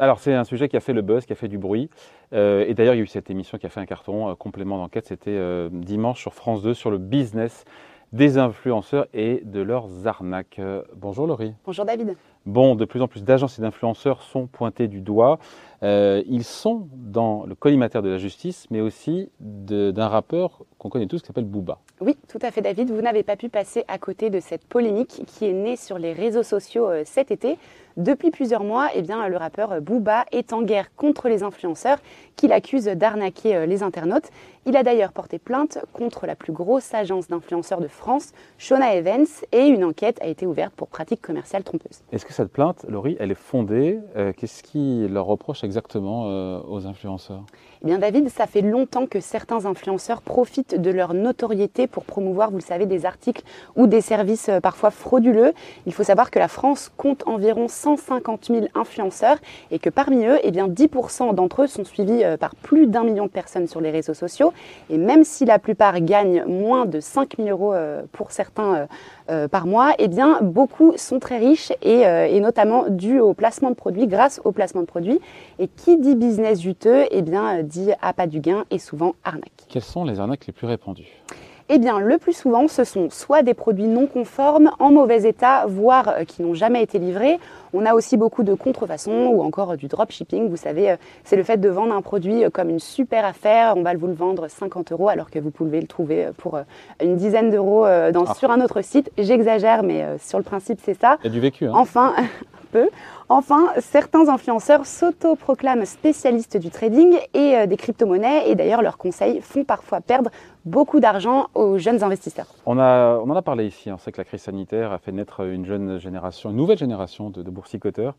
Alors c'est un sujet qui a fait le buzz, qui a fait du bruit. Euh, et d'ailleurs il y a eu cette émission qui a fait un carton, euh, complément d'enquête, c'était euh, dimanche sur France 2 sur le business des influenceurs et de leurs arnaques. bonjour Laurie. Bonjour David. Bon, de plus en plus d'agences et d'influenceurs sont pointés du doigt. Ils sont dans le collimateur de la justice, mais aussi d'un rappeur qu'on connaît tous qui s'appelle Booba. Oui, tout à fait David. Vous n'avez pas pu passer à côté de cette polémique qui est née sur les réseaux sociaux cet été depuis plusieurs mois, eh bien, le rappeur Booba est en guerre contre les influenceurs qui l'accusent d'arnaquer euh, les internautes. Il a d'ailleurs porté plainte contre la plus grosse agence d'influenceurs de France, Shona Evans, et une enquête a été ouverte pour pratiques commerciales trompeuses. Est-ce que cette plainte, Laurie, elle est fondée? Euh, Qu'est-ce qui leur reproche exactement euh, aux influenceurs? Eh bien, David, ça fait longtemps que certains influenceurs profitent de leur notoriété pour promouvoir, vous le savez, des articles ou des services parfois frauduleux. Il faut savoir que la France compte environ 150 000 influenceurs et que parmi eux, eh bien, 10% d'entre eux sont suivis euh, par plus d'un million de personnes sur les réseaux sociaux. Et même si la plupart gagnent moins de 5 000 euros euh, pour certains euh, par mois, eh bien, beaucoup sont très riches et, notamment dû au placement de produits, grâce au placement de produits. Et qui dit business juteux, eh bien, dit pas du gain et souvent arnaque. Quelles sont les arnaques les plus répandues? Eh bien, le plus souvent, ce sont soit des produits non conformes, en mauvais état, voire qui n'ont jamais été livrés, on a aussi beaucoup de contrefaçons ou encore du dropshipping. Vous savez, euh, c'est le fait de vendre un produit euh, comme une super affaire. On va vous le vendre 50 euros alors que vous pouvez le trouver euh, pour une dizaine d'euros ah. sur un autre site. J'exagère, mais sur le principe, c'est ça. Il y a du vécu. Hein. Enfin, un peu. Enfin, certains influenceurs s'auto-proclament spécialistes du trading et des crypto-monnaies et d'ailleurs leurs conseils font parfois perdre beaucoup d'argent aux jeunes investisseurs. On, a, on en a parlé ici, on sait que la crise sanitaire a fait naître une jeune génération, une nouvelle génération de, de boursicoteurs,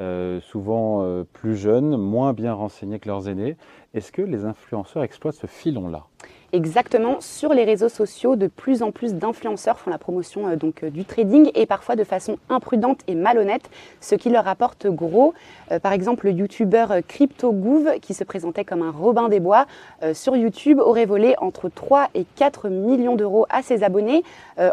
euh, souvent euh, plus jeunes, moins bien renseignés que leurs aînés. Est-ce que les influenceurs exploitent ce filon-là? Exactement, sur les réseaux sociaux, de plus en plus d'influenceurs font la promotion euh, donc, du trading et parfois de façon imprudente et malhonnête, ce qui leur rapporte gros. par exemple, le youtubeur CryptoGouv, qui se présentait comme un Robin des Bois, sur YouTube aurait volé entre 3 et 4 millions d'euros à ses abonnés.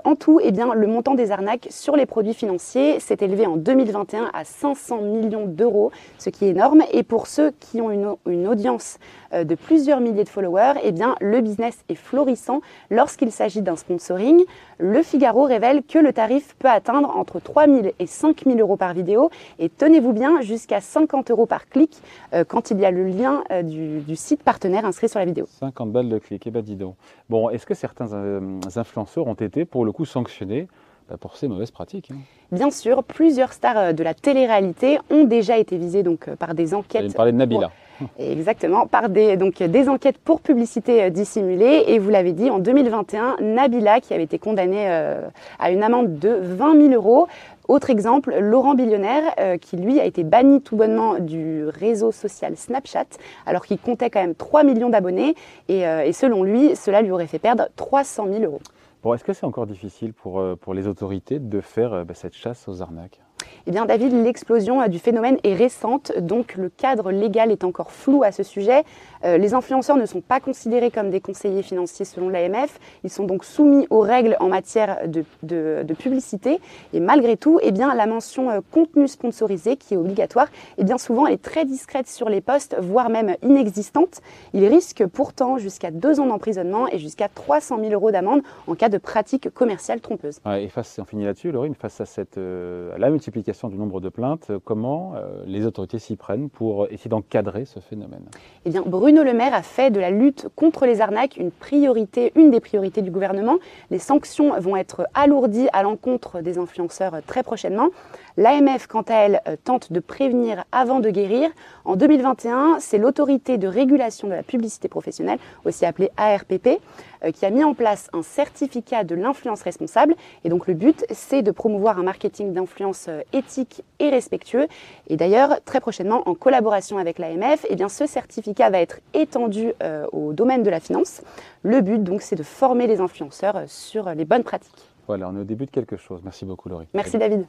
en tout, eh bien, le montant des arnaques sur les produits financiers s'est élevé en 2021 à 500 millions d'euros, ce qui est énorme. Et pour ceux qui ont une, audience euh, de plusieurs milliers de followers, eh bien, le business est florissant lorsqu'il s'agit d'un sponsoring. Le Figaro révèle que le tarif peut atteindre entre 3 000 et 5 000 euros par vidéo et tenez-vous bien, jusqu'à 50 euros par clic euh, quand il y a le lien euh, du, site partenaire inscrit sur la vidéo. 50 balles de clic, et eh ben dis donc. Bon, est-ce que certains influenceurs ont été pour le coup sanctionnés? Bah, pour ces mauvaises pratiques. Hein. Bien sûr, plusieurs stars euh, de la télé-réalité ont déjà été visées donc, euh, par des enquêtes. Vous parler de Nabila. Exactement, par des, donc, des enquêtes pour publicité euh, dissimulée. Et vous l'avez dit, en 2021, Nabila, qui avait été condamnée à une amende de 20 000 euros. Autre exemple, Laurent Billionnaire, qui lui a été banni tout bonnement du réseau social Snapchat, alors qu'il comptait quand même 3 millions d'abonnés. Et, selon lui, cela lui aurait fait perdre 300 000 euros. Bon, est-ce que c'est encore difficile pour, euh, pour les autorités de faire euh, bah, cette chasse aux arnaques? Eh bien, David, l'explosion euh, du phénomène est récente, donc le cadre légal est encore flou à ce sujet. Euh, les influenceurs ne sont pas considérés comme des conseillers financiers selon l'AMF. Ils sont donc soumis aux règles en matière de, publicité. Et malgré tout, eh bien, la mention euh, contenu sponsorisé, qui est obligatoire, eh bien, souvent, elle est très discrète sur les postes, voire même inexistante. Il risque pourtant jusqu'à deux ans d'emprisonnement et jusqu'à 300 000 euros d'amende en cas de pratique commerciale trompeuse. et face, on finit là-dessus, Laurine, face à, cette, à la multiplication du nombre de plaintes, euh, comment euh, les autorités s'y prennent pour essayer d'encadrer ce phénomène? Eh bien, Bruno Le Maire a fait de la lutte contre les arnaques une priorité, une des priorités du gouvernement. Les sanctions vont être alourdies à l'encontre des influenceurs très prochainement. L'AMF, quant à elle, euh, tente de prévenir avant de guérir. En 2021, c'est l'autorité de régulation de la publicité professionnelle, aussi appelée ARPP, euh, qui a mis en place un certificat de l'influence responsable. Et donc le but, c'est de promouvoir un marketing d'influence euh, éthique et respectueux. Et d'ailleurs, très prochainement, en collaboration avec l'AMF, eh bien, ce certificat va être étendu au domaine de la finance. Le but, donc, c'est de former les influenceurs sur les bonnes pratiques. Voilà, on est au début de quelque chose. Merci beaucoup, Laurie. Merci, David.